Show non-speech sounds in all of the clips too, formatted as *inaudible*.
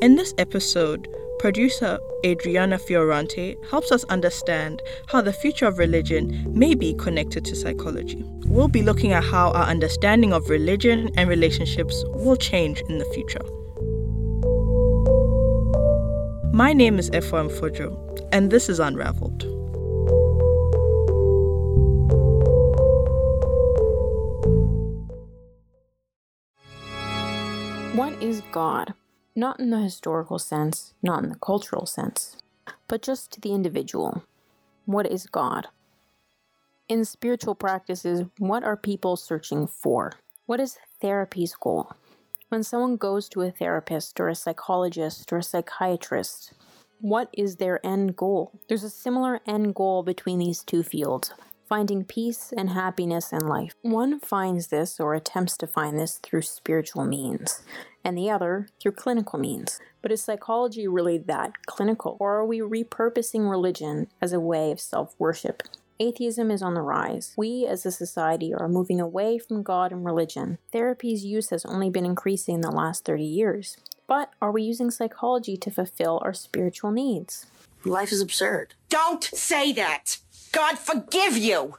In this episode, producer Adriana Fiorante helps us understand how the future of religion may be connected to psychology. We'll be looking at how our understanding of religion and relationships will change in the future. My name is Efo Fojo, and this is Unraveled. God? Not in the historical sense, not in the cultural sense, but just to the individual. What is God? In spiritual practices, what are people searching for? What is therapy's goal? When someone goes to a therapist or a psychologist or a psychiatrist, what is their end goal? There's a similar end goal between these two fields finding peace and happiness in life. One finds this or attempts to find this through spiritual means, and the other through clinical means. But is psychology really that clinical? Or are we repurposing religion as a way of self worship? Atheism is on the rise. We as a society are moving away from God and religion. Therapy's use has only been increasing in the last 30 years. But are we using psychology to fulfill our spiritual needs? Life is absurd. Don't say that! God forgive you!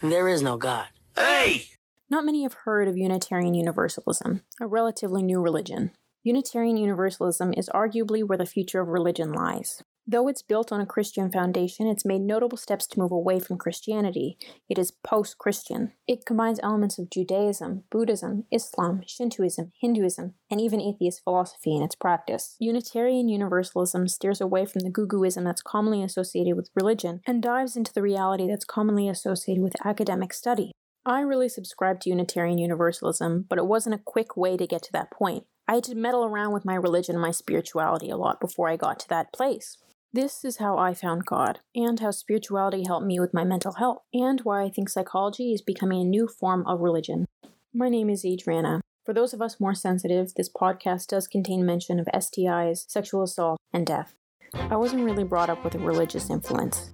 There is no God. Hey! Not many have heard of Unitarian Universalism, a relatively new religion. Unitarian Universalism is arguably where the future of religion lies. Though it's built on a Christian foundation, it's made notable steps to move away from Christianity. It is post Christian. It combines elements of Judaism, Buddhism, Islam, Shintoism, Hinduism, and even atheist philosophy in its practice. Unitarian Universalism steers away from the Guguism that's commonly associated with religion and dives into the reality that's commonly associated with academic study. I really subscribe to Unitarian Universalism, but it wasn't a quick way to get to that point. I had to meddle around with my religion and my spirituality a lot before I got to that place. This is how I found God, and how spirituality helped me with my mental health, and why I think psychology is becoming a new form of religion. My name is Adriana. For those of us more sensitive, this podcast does contain mention of STIs, sexual assault, and death. I wasn't really brought up with a religious influence,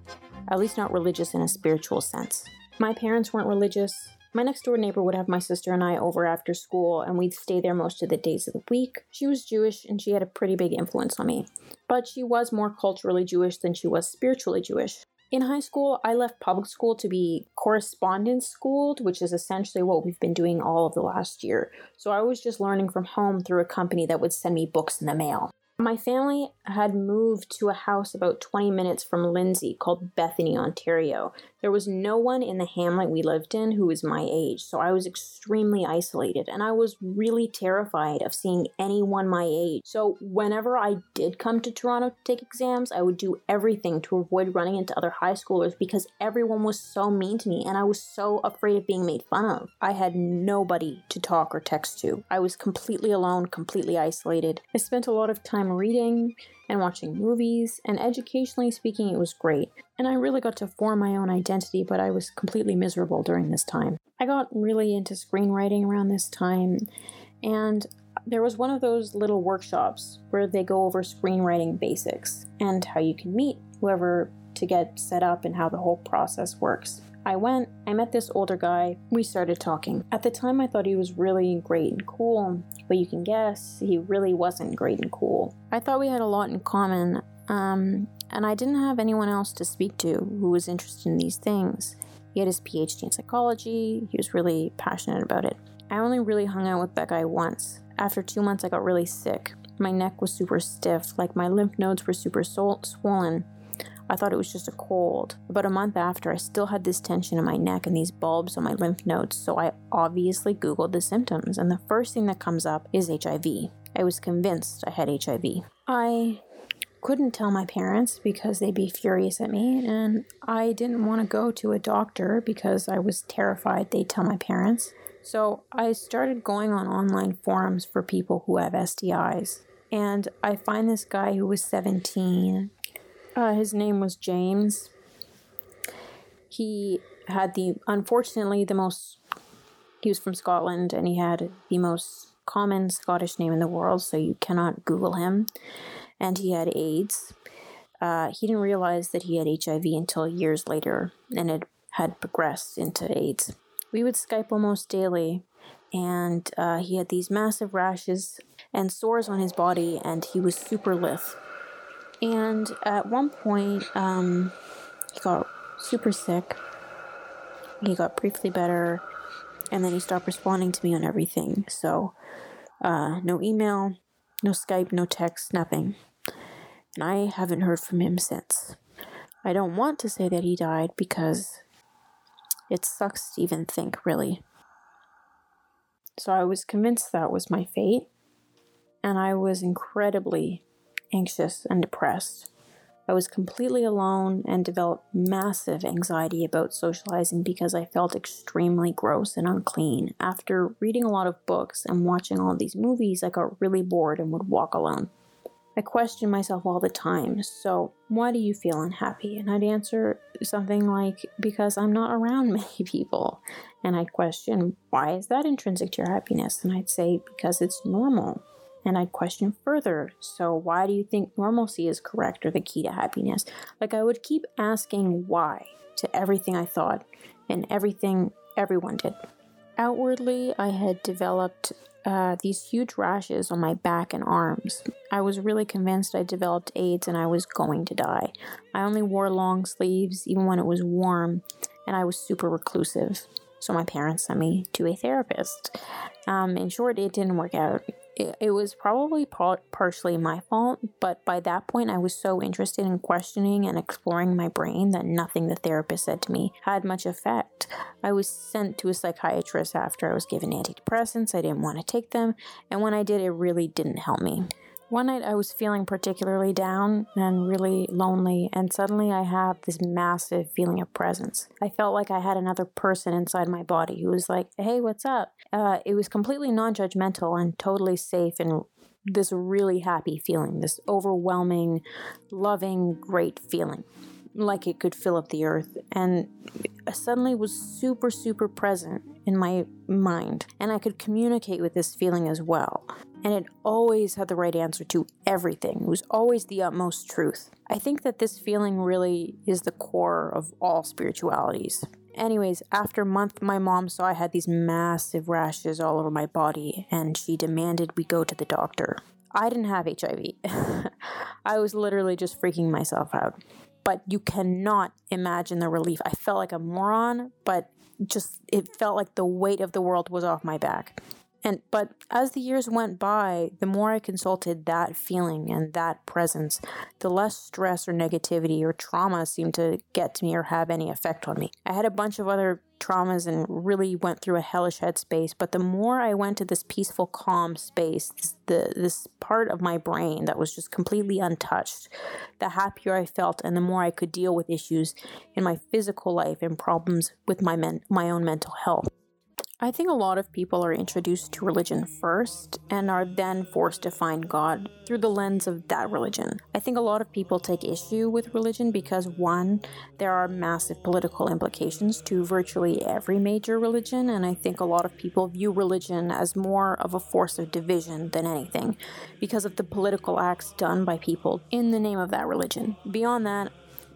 at least not religious in a spiritual sense. My parents weren't religious, my next door neighbor would have my sister and I over after school, and we'd stay there most of the days of the week. She was Jewish, and she had a pretty big influence on me. But she was more culturally Jewish than she was spiritually Jewish. In high school, I left public school to be correspondence schooled, which is essentially what we've been doing all of the last year. So I was just learning from home through a company that would send me books in the mail. My family had moved to a house about 20 minutes from Lindsay called Bethany, Ontario. There was no one in the hamlet we lived in who was my age, so I was extremely isolated and I was really terrified of seeing anyone my age. So, whenever I did come to Toronto to take exams, I would do everything to avoid running into other high schoolers because everyone was so mean to me and I was so afraid of being made fun of. I had nobody to talk or text to. I was completely alone, completely isolated. I spent a lot of time reading and watching movies, and educationally speaking, it was great. And I really got to form my own identity, but I was completely miserable during this time. I got really into screenwriting around this time, and there was one of those little workshops where they go over screenwriting basics and how you can meet whoever to get set up and how the whole process works. I went, I met this older guy, we started talking. At the time, I thought he was really great and cool, but you can guess he really wasn't great and cool. I thought we had a lot in common, um, and I didn't have anyone else to speak to who was interested in these things. He had his PhD in psychology, he was really passionate about it. I only really hung out with that guy once. After two months, I got really sick. My neck was super stiff, like my lymph nodes were super swollen. I thought it was just a cold. About a month after, I still had this tension in my neck and these bulbs on my lymph nodes, so I obviously Googled the symptoms, and the first thing that comes up is HIV. I was convinced I had HIV. I couldn't tell my parents because they'd be furious at me, and I didn't want to go to a doctor because I was terrified they'd tell my parents. So I started going on online forums for people who have STIs. And I find this guy who was 17 uh, his name was James. He had the, unfortunately, the most, he was from Scotland and he had the most common Scottish name in the world, so you cannot Google him. And he had AIDS. Uh, he didn't realize that he had HIV until years later and it had progressed into AIDS. We would Skype almost daily, and uh, he had these massive rashes and sores on his body, and he was super lithe. And at one point, um, he got super sick. He got briefly better, and then he stopped responding to me on everything. So, uh, no email, no Skype, no text, nothing. And I haven't heard from him since. I don't want to say that he died because it sucks to even think, really. So I was convinced that was my fate, and I was incredibly anxious and depressed. I was completely alone and developed massive anxiety about socializing because I felt extremely gross and unclean. After reading a lot of books and watching all these movies, I got really bored and would walk alone. I questioned myself all the time. So, why do you feel unhappy? And I'd answer something like, because I'm not around *laughs* many people. And I'd question, why is that intrinsic to your happiness? And I'd say, because it's normal. And I'd question further, so why do you think normalcy is correct or the key to happiness? Like I would keep asking why to everything I thought and everything everyone did. Outwardly, I had developed uh, these huge rashes on my back and arms. I was really convinced I developed AIDS and I was going to die. I only wore long sleeves even when it was warm, and I was super reclusive. So my parents sent me to a therapist. Um, in short, it didn't work out it, it was probably par- partially my fault, but by that point, I was so interested in questioning and exploring my brain that nothing the therapist said to me had much effect. I was sent to a psychiatrist after I was given antidepressants. I didn't want to take them, and when I did, it really didn't help me. One night I was feeling particularly down and really lonely, and suddenly I had this massive feeling of presence. I felt like I had another person inside my body who was like, hey, what's up? Uh, it was completely non judgmental and totally safe and this really happy feeling, this overwhelming, loving, great feeling. Like it could fill up the earth, and suddenly was super, super present in my mind, and I could communicate with this feeling as well and it always had the right answer to everything. It was always the utmost truth. I think that this feeling really is the core of all spiritualities. Anyways, after a month, my mom saw I had these massive rashes all over my body, and she demanded we go to the doctor. I didn't have HIV. *laughs* I was literally just freaking myself out. But you cannot imagine the relief. I felt like a moron, but just it felt like the weight of the world was off my back. And but as the years went by, the more I consulted that feeling and that presence, the less stress or negativity or trauma seemed to get to me or have any effect on me. I had a bunch of other traumas and really went through a hellish headspace, but the more I went to this peaceful, calm space, this, the this part of my brain that was just completely untouched, the happier I felt and the more I could deal with issues in my physical life and problems with my men- my own mental health. I think a lot of people are introduced to religion first and are then forced to find God through the lens of that religion. I think a lot of people take issue with religion because, one, there are massive political implications to virtually every major religion, and I think a lot of people view religion as more of a force of division than anything because of the political acts done by people in the name of that religion. Beyond that,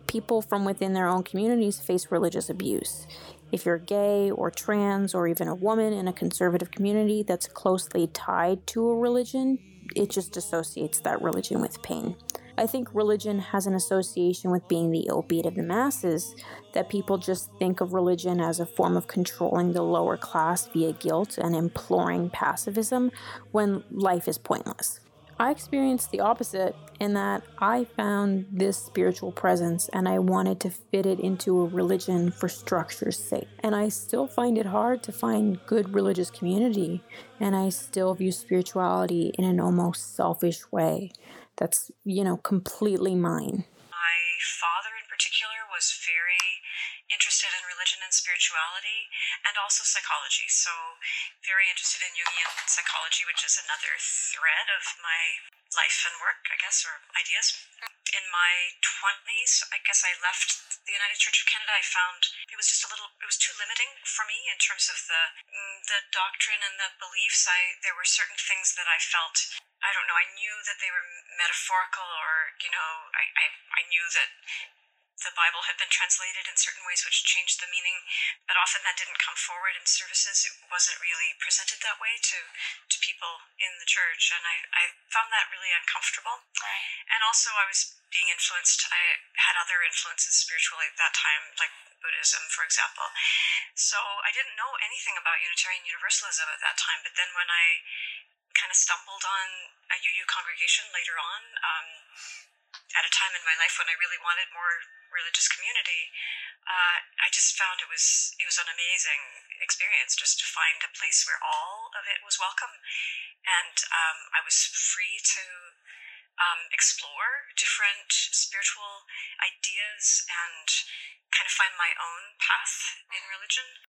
people from within their own communities face religious abuse. If you're gay or trans or even a woman in a conservative community that's closely tied to a religion, it just associates that religion with pain. I think religion has an association with being the opiate of the masses, that people just think of religion as a form of controlling the lower class via guilt and imploring pacifism when life is pointless. I experienced the opposite in that I found this spiritual presence and I wanted to fit it into a religion for structure's sake. And I still find it hard to find good religious community, and I still view spirituality in an almost selfish way that's, you know, completely mine. My father, in particular, was very religion and spirituality and also psychology. So, very interested in Jungian psychology, which is another thread of my life and work, I guess, or ideas. In my 20s, I guess I left the United Church of Canada. I found it was just a little, it was too limiting for me in terms of the mm, the doctrine and the beliefs. I there were certain things that I felt I don't know. I knew that they were metaphorical, or you know, I I, I knew that the Bible had been translated in certain ways which changed the meaning, but often that didn't come forward in services. It wasn't really presented that way to, to people in the church, and I, I found that really uncomfortable. Right. And also, I was being influenced, I had other influences spiritually at that time, like Buddhism, for example. So I didn't know anything about Unitarian Universalism at that time, but then when I kind of stumbled on a UU congregation later on, um, at a time in my life when I really wanted more religious community, uh, I just found it was it was an amazing experience just to find a place where all of it was welcome, and um, I was free to um, explore different spiritual ideas and kind of find my own path in religion.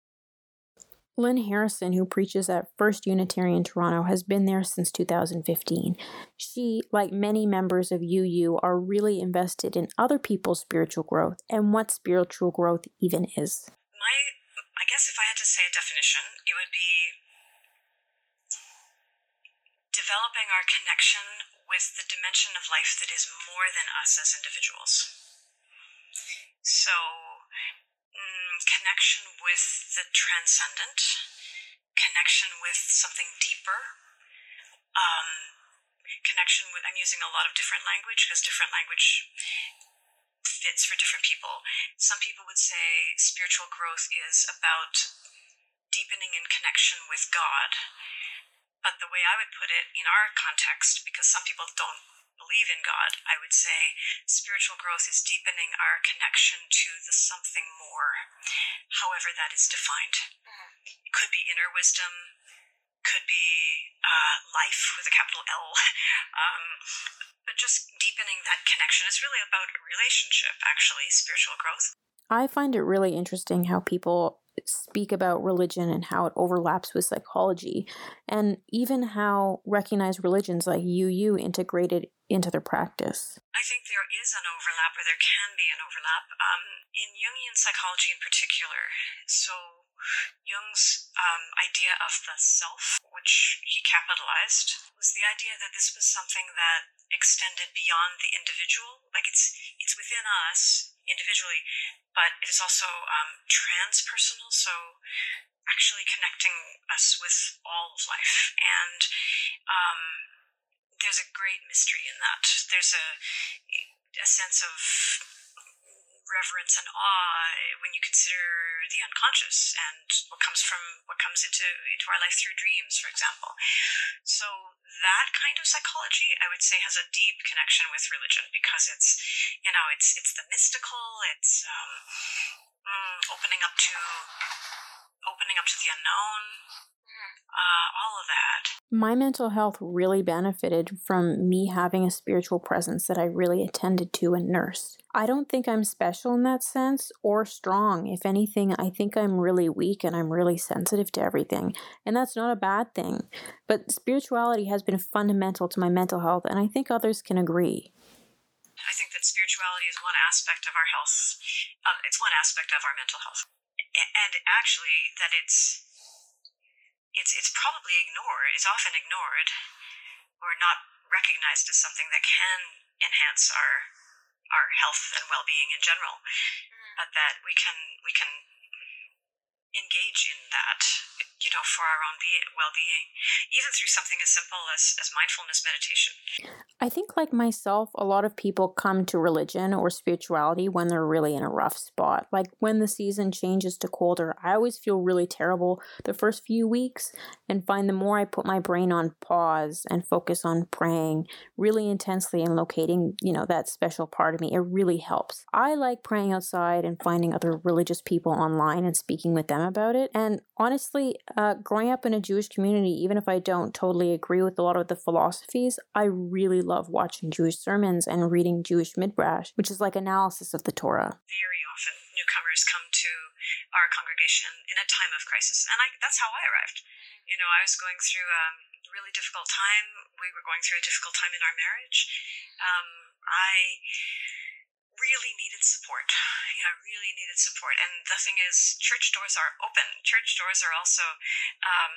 Lynn Harrison, who preaches at First Unitarian Toronto, has been there since 2015. She, like many members of UU, are really invested in other people's spiritual growth and what spiritual growth even is. My, I guess if I had to say a definition, it would be developing our connection with the dimension of life that is more than us as individuals. So, connection with the transcendent, connection with something deeper, um, connection with, I'm using a lot of different language because different language fits for different people. Some people would say spiritual growth is about deepening in connection with God. But the way I would put it in our context, because some people don't believe in God, I would say spiritual growth is deepening our connection to the something more, however that is defined. It could be inner wisdom, could be uh, life with a capital L, *laughs* um, but just deepening that connection. is really about relationship, actually, spiritual growth. I find it really interesting how people speak about religion and how it overlaps with psychology, and even how recognized religions like UU integrated into their practice. I think there is an overlap, or there can be an overlap, um, in Jungian psychology in particular. So, Jung's um, idea of the self, which he capitalized, was the idea that this was something that extended beyond the individual. Like it's it's within us individually, but it is also um, transpersonal. So actually connecting us with all of life and. Um, there's a great mystery in that. There's a a sense of reverence and awe when you consider the unconscious and what comes from what comes into into our life through dreams, for example. So that kind of psychology, I would say, has a deep connection with religion because it's you know it's it's the mystical, it's um, mm, opening up to opening up to the unknown, uh, all of that. My mental health really benefited from me having a spiritual presence that I really attended to and nursed. I don't think I'm special in that sense or strong. If anything, I think I'm really weak and I'm really sensitive to everything. And that's not a bad thing. But spirituality has been fundamental to my mental health, and I think others can agree. I think that spirituality is one aspect of our health. Uh, it's one aspect of our mental health, and actually that it's it's it's probably ignored. It's often ignored or not recognized as something that can enhance our our health and well-being in general. Mm-hmm. But that we can we can engage in that, you know, for our own be- well-being, even through something as simple as, as mindfulness meditation. I think, like myself, a lot of people come to religion or spirituality when they're really in a rough spot. Like when the season changes to colder, I always feel really terrible the first few weeks and find the more I put my brain on pause and focus on praying really intensely and locating, you know, that special part of me, it really helps. I like praying outside and finding other religious people online and speaking with them about it. And honestly, uh, growing up in a Jewish community, even if I don't totally agree with a lot of the philosophies, I really love watching Jewish sermons and reading Jewish midrash, which is like analysis of the Torah. Very often, newcomers come to our congregation in a time of crisis, and I, that's how I arrived. You know, I was going through a really difficult time. We were going through a difficult time in our marriage. Um, I really needed support. You know, really needed support. And the thing is, church doors are open. Church doors are also, um,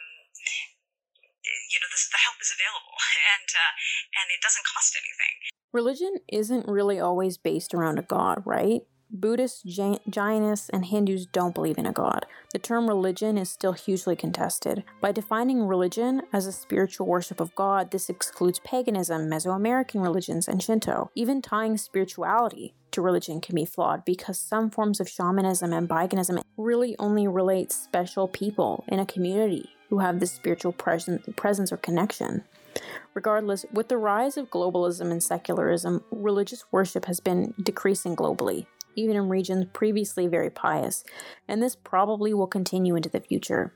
you know, the, the help is available, *laughs* and uh, and it doesn't cost anything. Religion isn't really always based around a god, right? Buddhists, Jainists, and Hindus don't believe in a god. The term religion is still hugely contested. By defining religion as a spiritual worship of God, this excludes paganism, Mesoamerican religions, and Shinto. Even tying spirituality to religion can be flawed because some forms of shamanism and paganism really only relate special people in a community who have this spiritual presence or connection. Regardless, with the rise of globalism and secularism, religious worship has been decreasing globally, even in regions previously very pious, and this probably will continue into the future.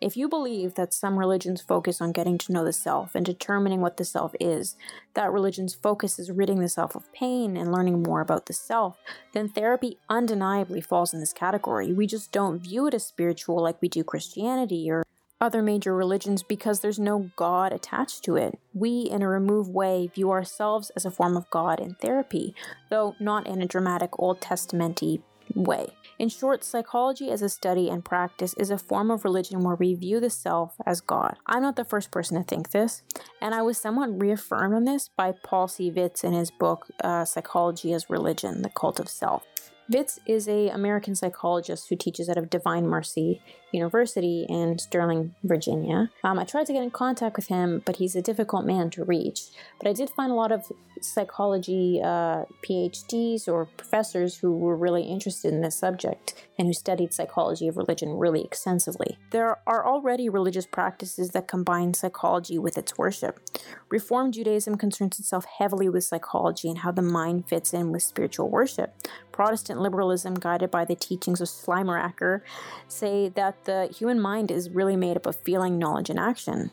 If you believe that some religions focus on getting to know the self and determining what the self is, that religion's focus is ridding the self of pain and learning more about the self, then therapy undeniably falls in this category. We just don't view it as spiritual like we do Christianity or other major religions because there's no God attached to it. We, in a removed way, view ourselves as a form of God in therapy, though not in a dramatic Old Testamenty way. In short, psychology as a study and practice is a form of religion where we view the self as God. I'm not the first person to think this, and I was somewhat reaffirmed on this by Paul C. Vitz in his book uh, Psychology as Religion: The Cult of Self. Vitz is a American psychologist who teaches at a Divine Mercy University in Sterling, Virginia. Um, I tried to get in contact with him, but he's a difficult man to reach. But I did find a lot of psychology uh, PhDs or professors who were really interested in this subject and who studied psychology of religion really extensively. There are already religious practices that combine psychology with its worship. Reform Judaism concerns itself heavily with psychology and how the mind fits in with spiritual worship. Protestant liberalism, guided by the teachings of Schleiermacher, say that the human mind is really made up of feeling, knowledge, and action.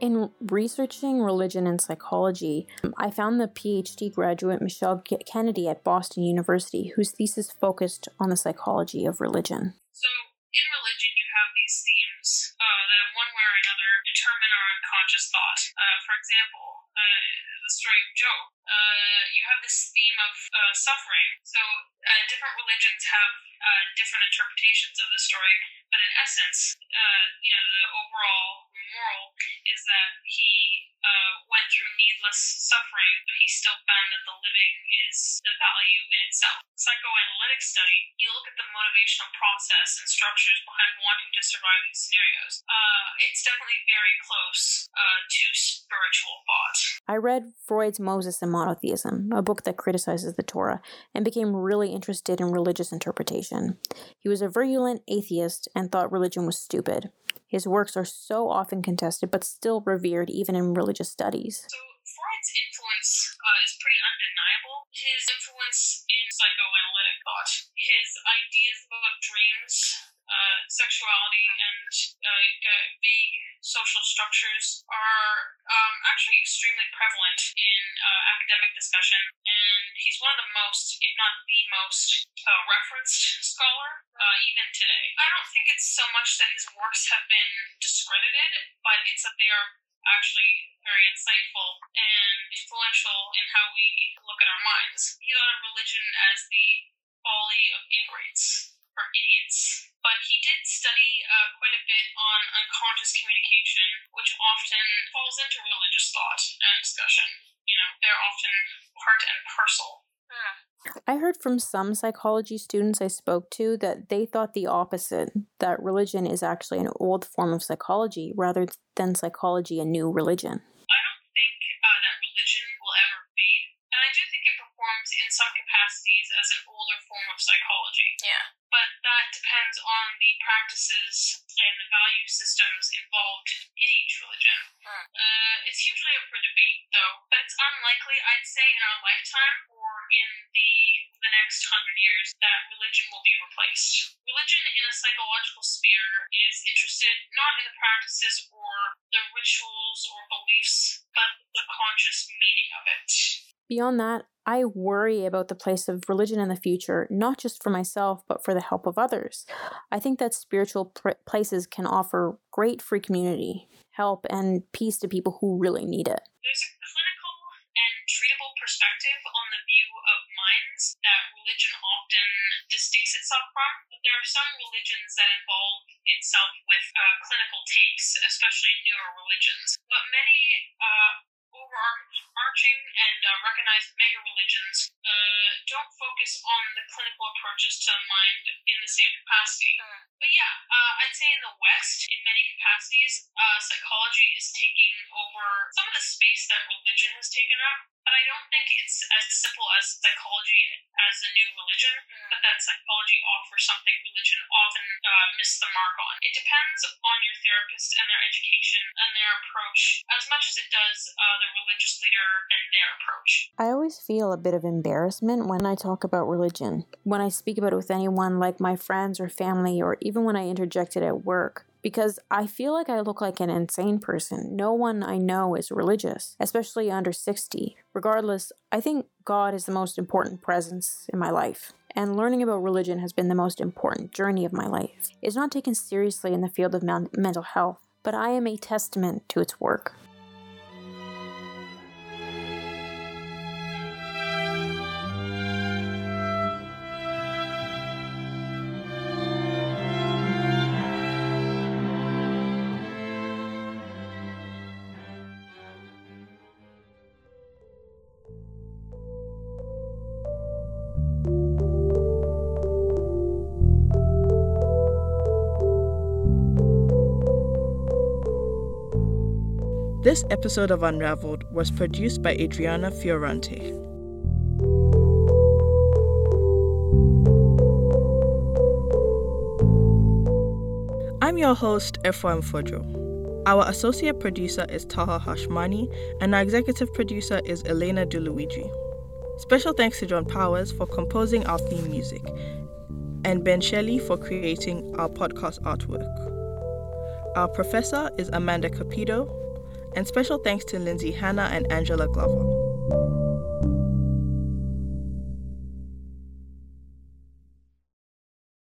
In researching religion and psychology, I found the PhD graduate Michelle Kennedy at Boston University, whose thesis focused on the psychology of religion. So, in religion, you have these themes uh, that, in one way or another, determine our unconscious thought. Uh, for example, uh, story of Job. Uh, you have this theme of uh, suffering. So, uh, different religions have different interpretations of the story, but in essence, you know, the overall moral is that he uh, went through needless suffering, but he still found that the living is the value in itself. Psychoanalytic study, you look at the motivational process and structures behind wanting to survive these scenarios. Uh, it's definitely very close uh, to spiritual thought. I read Freud's Moses and Monotheism, a book that criticizes the Torah, and became really interested in religious interpretation. He was a virulent atheist and thought religion was stupid. His works are so often contested but still revered even in religious studies. So, Freud's influence uh, is pretty undeniable. His influence in psychoanalytic thought, his ideas about dreams, uh, sexuality, and uh, vague social structures are um, actually extremely prevalent in uh, academic discussion, and he's one of the most, if not the most, uh, referenced scholar uh, even today. I don't think it's so much that his works have been discredited, but it's that they are actually very insightful and influential in how we look at our minds. He thought of religion as the folly of ingrates or idiots. But he did study uh, quite a bit on unconscious communication, which often falls into religious thought and discussion. You know, they're often part and parcel. Hmm. I heard from some psychology students I spoke to that they thought the opposite that religion is actually an old form of psychology rather than psychology a new religion. I don't think uh, that religion will ever fade, and I do think it performs in some capacities as an older form of psychology. Yeah. But that depends on the practices and the value systems involved in each religion. Hmm. Uh, it's hugely up for debate, though, but it's unlikely, I'd say, in our lifetime or in the the next hundred years that religion will be replaced. Religion in a psychological sphere is interested not in the practices or the rituals or beliefs, but the conscious meaning of it. Beyond that, I worry about the place of religion in the future, not just for myself, but for the help of others. I think that spiritual pr- places can offer great free community, help, and peace to people who really need it. There's a clinical and treatable perspective on the view of minds that religion often distincts itself from. But there are some religions that involve itself with uh, clinical takes, especially newer religions. But many uh, overarching and uh, recognized mega religions uh, don't focus on the clinical approaches to the mind in the same capacity. But yeah, uh, I'd say in the West, in many capacities, uh, psychology is taking over some of the space that religion has taken up but I don't think it's as simple as psychology as a new religion, but that psychology offers something religion often uh, missed the mark on. It depends on your therapist and their education and their approach as much as it does uh, the religious leader and their approach. I always feel a bit of embarrassment when I talk about religion. When I speak about it with anyone like my friends or family, or even when I interject it at work because I feel like I look like an insane person. No one I know is religious, especially under 60. Regardless, I think God is the most important presence in my life. And learning about religion has been the most important journey of my life. It's not taken seriously in the field of mental health, but I am a testament to its work. This episode of Unraveled was produced by Adriana Fiorante. I'm your host, Efwa Fojo. Our associate producer is Taha Hashmani, and our executive producer is Elena DeLuigi. Special thanks to John Powers for composing our theme music, and Ben Shelley for creating our podcast artwork. Our professor is Amanda Capito, and special thanks to Lindsay Hanna and Angela Glover.